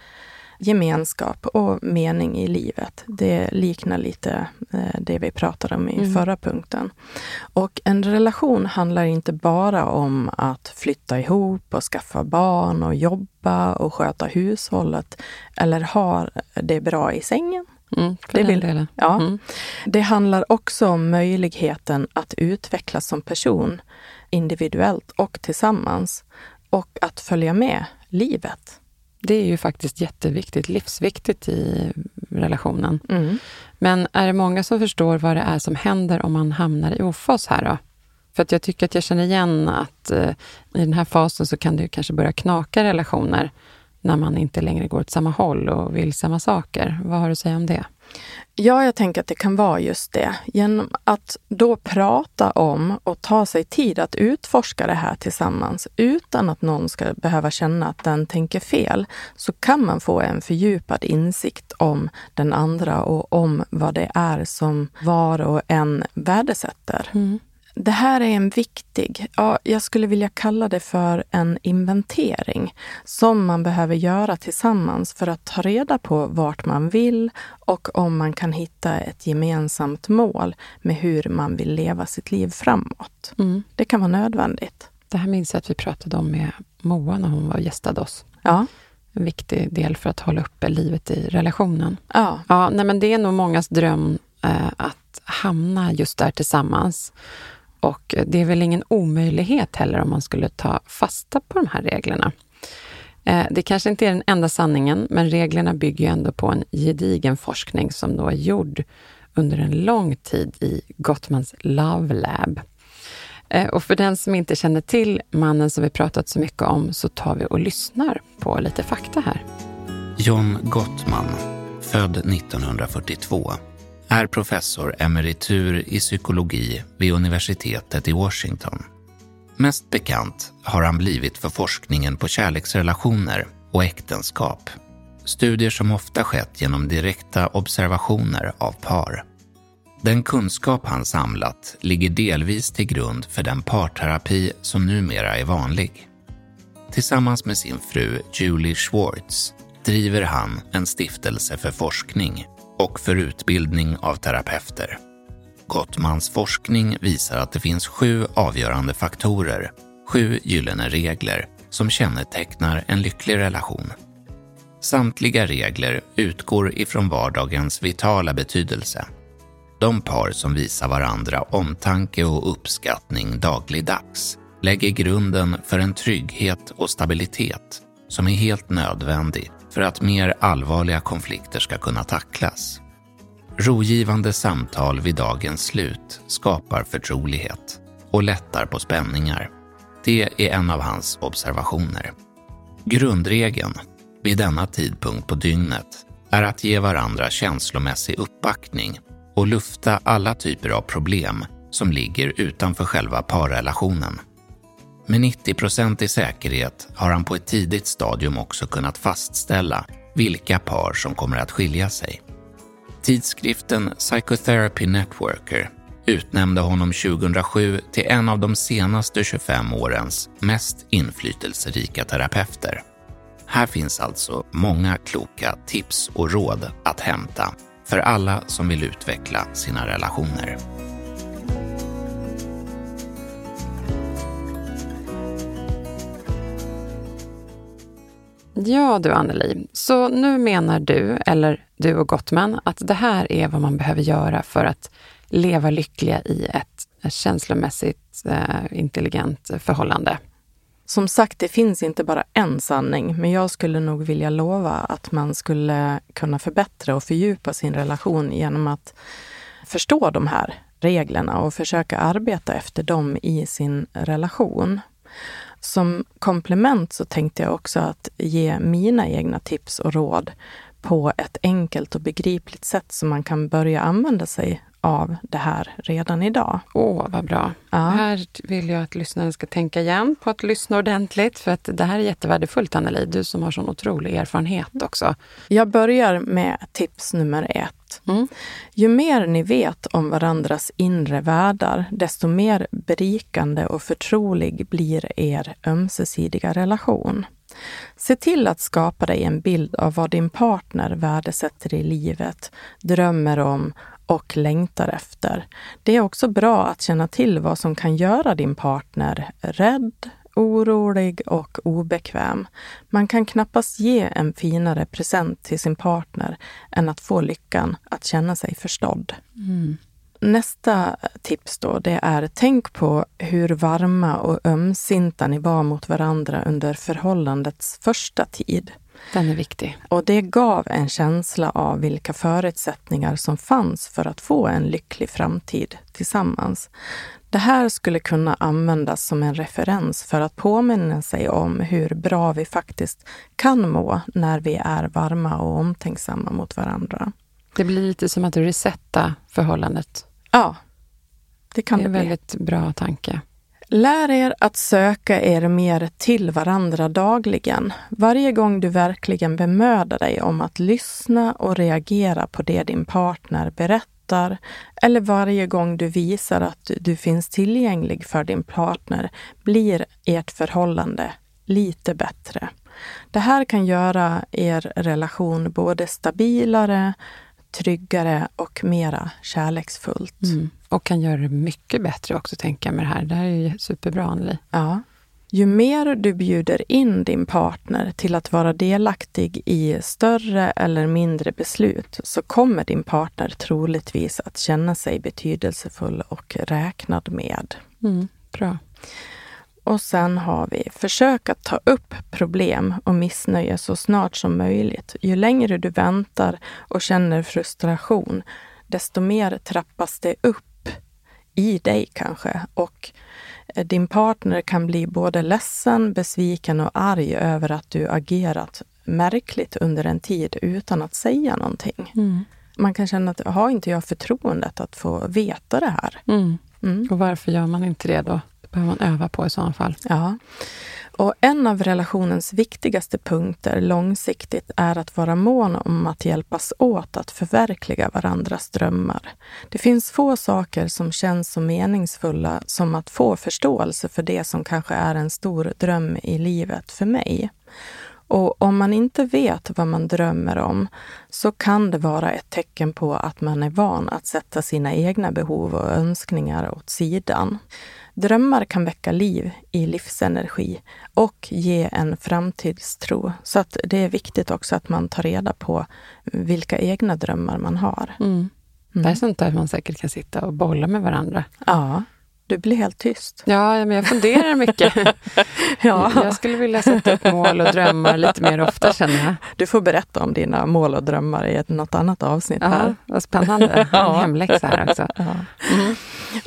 gemenskap och mening i livet. Det liknar lite eh, det vi pratade om i mm. förra punkten. Och en relation handlar inte bara om att flytta ihop och skaffa barn och jobba och sköta hushållet eller ha det bra i sängen. Mm, det, vill, ja. Mm. det handlar också om möjligheten att utvecklas som person individuellt och tillsammans och att följa med livet. Det är ju faktiskt jätteviktigt, livsviktigt i relationen. Mm. Men är det många som förstår vad det är som händer om man hamnar i ofas här då? För att jag tycker att jag känner igen att eh, i den här fasen så kan det kanske börja knaka relationer när man inte längre går åt samma håll och vill samma saker. Vad har du att säga om det? Ja, jag tänker att det kan vara just det. Genom att då prata om och ta sig tid att utforska det här tillsammans utan att någon ska behöva känna att den tänker fel, så kan man få en fördjupad insikt om den andra och om vad det är som var och en värdesätter. Mm. Det här är en viktig, ja, jag skulle vilja kalla det för en inventering som man behöver göra tillsammans för att ta reda på vart man vill och om man kan hitta ett gemensamt mål med hur man vill leva sitt liv framåt. Mm. Det kan vara nödvändigt. Det här minns jag att vi pratade om med Moa när hon var gästade oss. Ja. En viktig del för att hålla uppe livet i relationen. Ja. ja nej, men det är nog mångas dröm eh, att hamna just där tillsammans. Och det är väl ingen omöjlighet heller om man skulle ta fasta på de här reglerna. Eh, det kanske inte är den enda sanningen, men reglerna bygger ju ändå på en gedigen forskning som då är gjord under en lång tid i Gottmans Love Lab. Eh, och för den som inte känner till mannen som vi pratat så mycket om så tar vi och lyssnar på lite fakta här. John Gottman, född 1942 är professor emeritur i psykologi vid universitetet i Washington. Mest bekant har han blivit för forskningen på kärleksrelationer och äktenskap. Studier som ofta skett genom direkta observationer av par. Den kunskap han samlat ligger delvis till grund för den parterapi som numera är vanlig. Tillsammans med sin fru Julie Schwartz driver han en stiftelse för forskning och för utbildning av terapeuter. Gottmans forskning visar att det finns sju avgörande faktorer, sju gyllene regler, som kännetecknar en lycklig relation. Samtliga regler utgår ifrån vardagens vitala betydelse. De par som visar varandra omtanke och uppskattning dagligdags lägger grunden för en trygghet och stabilitet som är helt nödvändig för att mer allvarliga konflikter ska kunna tacklas. Rogivande samtal vid dagens slut skapar förtrolighet och lättar på spänningar. Det är en av hans observationer. Grundregeln vid denna tidpunkt på dygnet är att ge varandra känslomässig uppbackning och lufta alla typer av problem som ligger utanför själva parrelationen. Med 90 i säkerhet har han på ett tidigt stadium också kunnat fastställa vilka par som kommer att skilja sig. Tidskriften Psychotherapy Networker utnämnde honom 2007 till en av de senaste 25 årens mest inflytelserika terapeuter. Här finns alltså många kloka tips och råd att hämta för alla som vill utveckla sina relationer. Ja du Anneli, så nu menar du, eller du och Gottman, att det här är vad man behöver göra för att leva lyckliga i ett känslomässigt eh, intelligent förhållande? Som sagt, det finns inte bara en sanning, men jag skulle nog vilja lova att man skulle kunna förbättra och fördjupa sin relation genom att förstå de här reglerna och försöka arbeta efter dem i sin relation. Som komplement så tänkte jag också att ge mina egna tips och råd på ett enkelt och begripligt sätt som man kan börja använda sig av det här redan idag. Åh, vad bra. Ja. Här vill jag att lyssnaren ska tänka igen på att lyssna ordentligt, för att det här är jättevärdefullt, Anneli. Du som har sån otrolig erfarenhet också. Jag börjar med tips nummer ett. Mm. Ju mer ni vet om varandras inre världar, desto mer berikande och förtrolig blir er ömsesidiga relation. Se till att skapa dig en bild av vad din partner värdesätter i livet, drömmer om och längtar efter. Det är också bra att känna till vad som kan göra din partner rädd, orolig och obekväm. Man kan knappast ge en finare present till sin partner än att få lyckan att känna sig förstådd. Mm. Nästa tips då, det är tänk på hur varma och ömsinta ni var mot varandra under förhållandets första tid. Den är viktig. Och det gav en känsla av vilka förutsättningar som fanns för att få en lycklig framtid tillsammans. Det här skulle kunna användas som en referens för att påminna sig om hur bra vi faktiskt kan må när vi är varma och omtänksamma mot varandra. Det blir lite som att resetta förhållandet. Ja, det kan det är en väldigt bra tanke. Lär er att söka er mer till varandra dagligen. Varje gång du verkligen bemödar dig om att lyssna och reagera på det din partner berättar eller varje gång du visar att du finns tillgänglig för din partner blir ert förhållande lite bättre. Det här kan göra er relation både stabilare, tryggare och mera kärleksfullt. Mm. Och kan göra det mycket bättre också, tänker jag med det här. Det här är ju superbra, Anneli. Ja. Ju mer du bjuder in din partner till att vara delaktig i större eller mindre beslut så kommer din partner troligtvis att känna sig betydelsefull och räknad med. Mm. Bra. Och sen har vi försök att ta upp problem och missnöje så snart som möjligt. Ju längre du väntar och känner frustration, desto mer trappas det upp i dig kanske. Och eh, din partner kan bli både ledsen, besviken och arg över att du agerat märkligt under en tid utan att säga någonting. Mm. Man kan känna att har inte jag förtroendet att få veta det här? Mm. Mm. Och varför gör man inte det då? Det behöver man öva på i sådana fall. Ja. Och en av relationens viktigaste punkter långsiktigt är att vara mån om att hjälpas åt att förverkliga varandras drömmar. Det finns få saker som känns så meningsfulla som att få förståelse för det som kanske är en stor dröm i livet för mig. Och om man inte vet vad man drömmer om så kan det vara ett tecken på att man är van att sätta sina egna behov och önskningar åt sidan. Drömmar kan väcka liv i livsenergi och ge en framtidstro. Så att det är viktigt också att man tar reda på vilka egna drömmar man har. Mm. Det är sånt där man säkert kan sitta och bolla med varandra. Ja, du blir helt tyst. Ja, men jag funderar mycket. [LAUGHS] Ja. Jag skulle vilja sätta upp mål och drömmar lite mer ofta, känner jag. Du får berätta om dina mål och drömmar i ett, något annat avsnitt Ja, här. vad spännande. [LAUGHS] En hemläxa här också. Ja. Mm.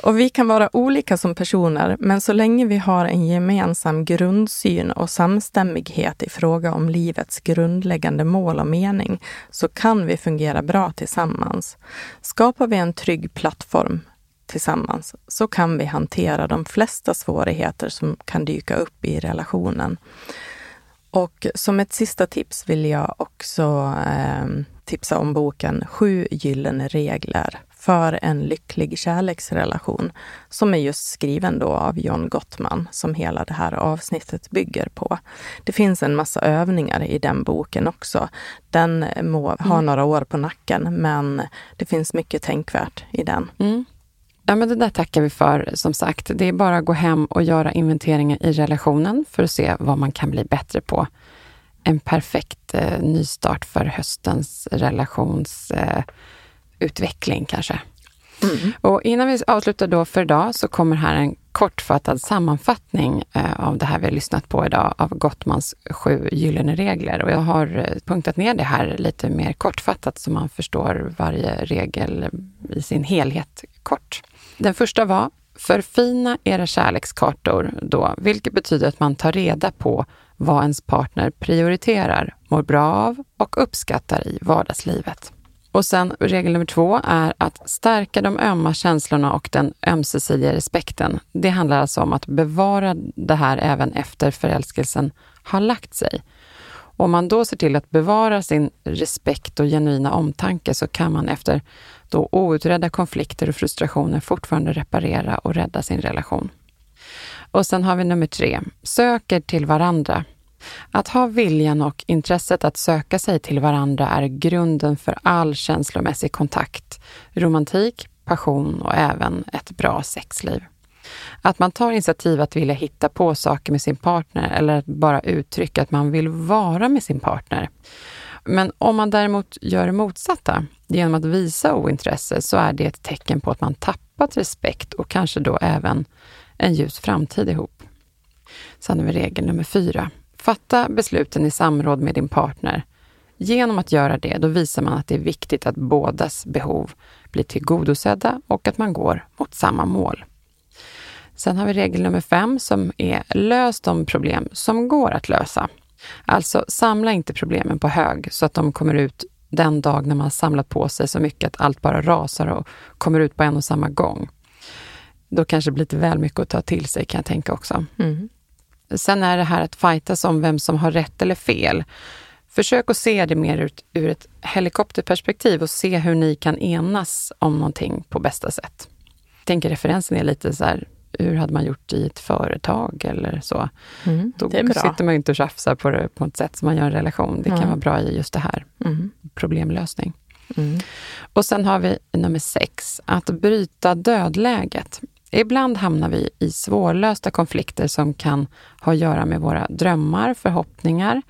Och vi kan vara olika som personer, men så länge vi har en gemensam grundsyn och samstämmighet i fråga om livets grundläggande mål och mening, så kan vi fungera bra tillsammans. Skapar vi en trygg plattform tillsammans så kan vi hantera de flesta svårigheter som kan dyka upp i relationen. Och som ett sista tips vill jag också eh, tipsa om boken Sju gyllene regler för en lycklig kärleksrelation som är just skriven då av John Gottman som hela det här avsnittet bygger på. Det finns en massa övningar i den boken också. Den må ha mm. några år på nacken men det finns mycket tänkvärt i den. Mm. Ja, men det där tackar vi för. Som sagt, det är bara att gå hem och göra inventeringar i relationen för att se vad man kan bli bättre på. En perfekt eh, nystart för höstens relationsutveckling eh, kanske. Mm. Och innan vi avslutar då för idag så kommer här en kortfattad sammanfattning eh, av det här vi har lyssnat på idag av Gottmans sju gyllene regler. Och jag har eh, punktat ner det här lite mer kortfattat så man förstår varje regel i sin helhet kort. Den första var Förfina era kärlekskartor då, vilket betyder att man tar reda på vad ens partner prioriterar, mår bra av och uppskattar i vardagslivet. Och sen regel nummer två är att stärka de ömma känslorna och den ömsesidiga respekten. Det handlar alltså om att bevara det här även efter förälskelsen har lagt sig. Om man då ser till att bevara sin respekt och genuina omtanke så kan man efter då outredda konflikter och frustrationer fortfarande reparera och rädda sin relation. Och sen har vi nummer tre, söker till varandra. Att ha viljan och intresset att söka sig till varandra är grunden för all känslomässig kontakt, romantik, passion och även ett bra sexliv. Att man tar initiativ att vilja hitta på saker med sin partner eller att bara uttrycka att man vill vara med sin partner. Men om man däremot gör det motsatta, genom att visa ointresse, så är det ett tecken på att man tappat respekt och kanske då även en ljus framtid ihop. Sen har vi regel nummer fyra. Fatta besluten i samråd med din partner. Genom att göra det, då visar man att det är viktigt att bådas behov blir tillgodosedda och att man går mot samma mål. Sen har vi regel nummer fem som är lös de problem som går att lösa. Alltså samla inte problemen på hög så att de kommer ut den dag när man har samlat på sig så mycket att allt bara rasar och kommer ut på en och samma gång. Då kanske det blir lite väl mycket att ta till sig kan jag tänka också. Mm. Sen är det här att fightas om vem som har rätt eller fel. Försök att se det mer ur, ur ett helikopterperspektiv och se hur ni kan enas om någonting på bästa sätt. Jag tänker referensen är lite så här, hur hade man gjort i ett företag eller så? Mm, Då sitter man ju inte och tjafsar på det på ett sätt som man gör en relation. Det kan mm. vara bra i just det här, mm. problemlösning. Mm. Och sen har vi nummer sex, att bryta dödläget. Ibland hamnar vi i svårlösta konflikter som kan ha att göra med våra drömmar, förhoppningar,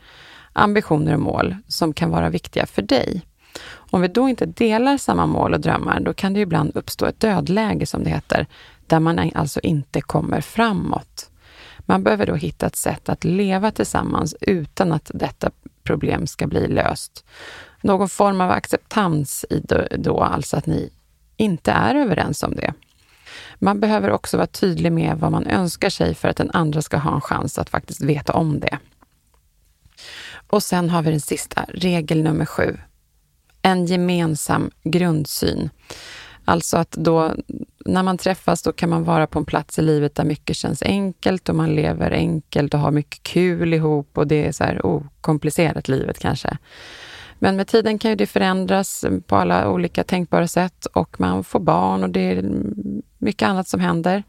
ambitioner och mål som kan vara viktiga för dig. Om vi då inte delar samma mål och drömmar, då kan det ibland uppstå ett dödläge som det heter, där man alltså inte kommer framåt. Man behöver då hitta ett sätt att leva tillsammans utan att detta problem ska bli löst. Någon form av acceptans i då, alltså att ni inte är överens om det. Man behöver också vara tydlig med vad man önskar sig för att den andra ska ha en chans att faktiskt veta om det. Och sen har vi den sista, regel nummer sju. En gemensam grundsyn. Alltså att då, när man träffas, då kan man vara på en plats i livet där mycket känns enkelt och man lever enkelt och har mycket kul ihop och det är så här okomplicerat livet kanske. Men med tiden kan ju det förändras på alla olika tänkbara sätt och man får barn och det är mycket annat som händer.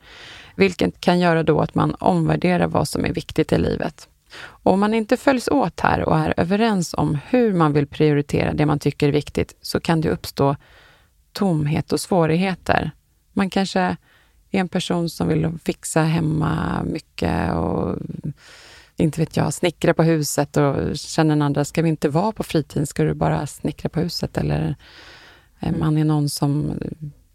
Vilket kan göra då att man omvärderar vad som är viktigt i livet. Och om man inte följs åt här och är överens om hur man vill prioritera det man tycker är viktigt så kan det uppstå tomhet och svårigheter. Man kanske är en person som vill fixa hemma mycket och inte vet jag, snickra på huset och känner den andra, ska vi inte vara på fritiden, ska du bara snickra på huset? Eller mm. man är någon som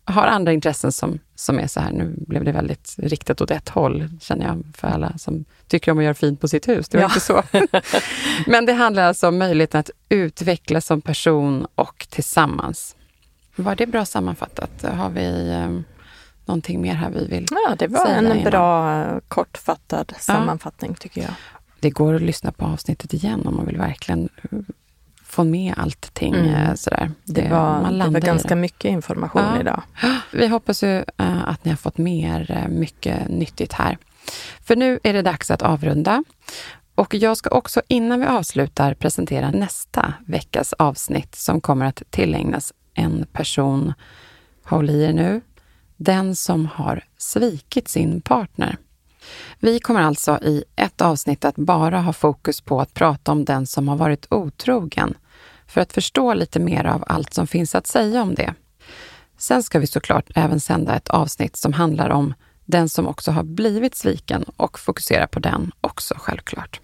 har andra intressen som, som är så här, nu blev det väldigt riktat åt ett håll, känner jag, för alla som tycker om att göra fint på sitt hus. Det var ja. inte så. [LAUGHS] Men det handlar alltså om möjligheten att utvecklas som person och tillsammans. Var det bra sammanfattat? Har vi, ehm, någonting mer här vi vill Ja, det var säga en innan? bra kortfattad sammanfattning tycker jag. Det går att lyssna på avsnittet igen om man vill verkligen eh, få med allting. Mm. eh, Sådär. Det, var, det var ganska det. mycket information Ja. idag. [GASPS] Vi hoppas ju eh, att ni har fått mer eh, mycket nyttigt här. För nu är det dags att avrunda. Och jag ska också innan vi avslutar presentera nästa veckas avsnitt som kommer att tillägnas en person, håll i er nu, den som har svikit sin partner. Vi kommer alltså i ett avsnitt att bara ha fokus på att prata om den som har varit otrogen, för att förstå lite mer av allt som finns att säga om det. Sen ska vi såklart även sända ett avsnitt som handlar om den som också har blivit sviken och fokusera på den också självklart.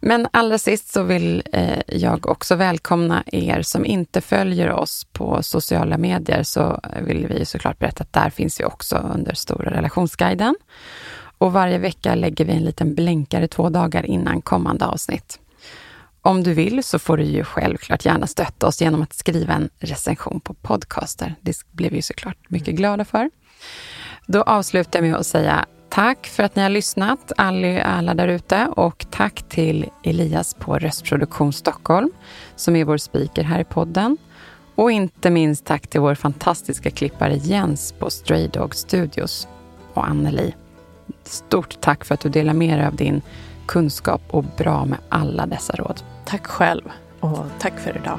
Men allra sist så vill eh, jag också välkomna er som inte följer oss på sociala medier så vill vi såklart berätta att där finns vi också under Stora relationsguiden. Och varje vecka lägger vi en liten blänkare två dagar innan kommande avsnitt. Om du vill så får du ju självklart gärna stötta oss genom att skriva en recension på Podcaster. Det blir vi såklart mycket glada för. Då avslutar jag med att säga tack för att ni har lyssnat, alla, alla där ute och tack till Elias på Röstproduktion Stockholm som är vår speaker här i podden. Och inte minst tack till vår fantastiska klippare Jens på Stray Dog Studios och Anneli. Stort tack för att du delar med dig av din kunskap och bra med alla dessa råd. Tack själv och tack för idag.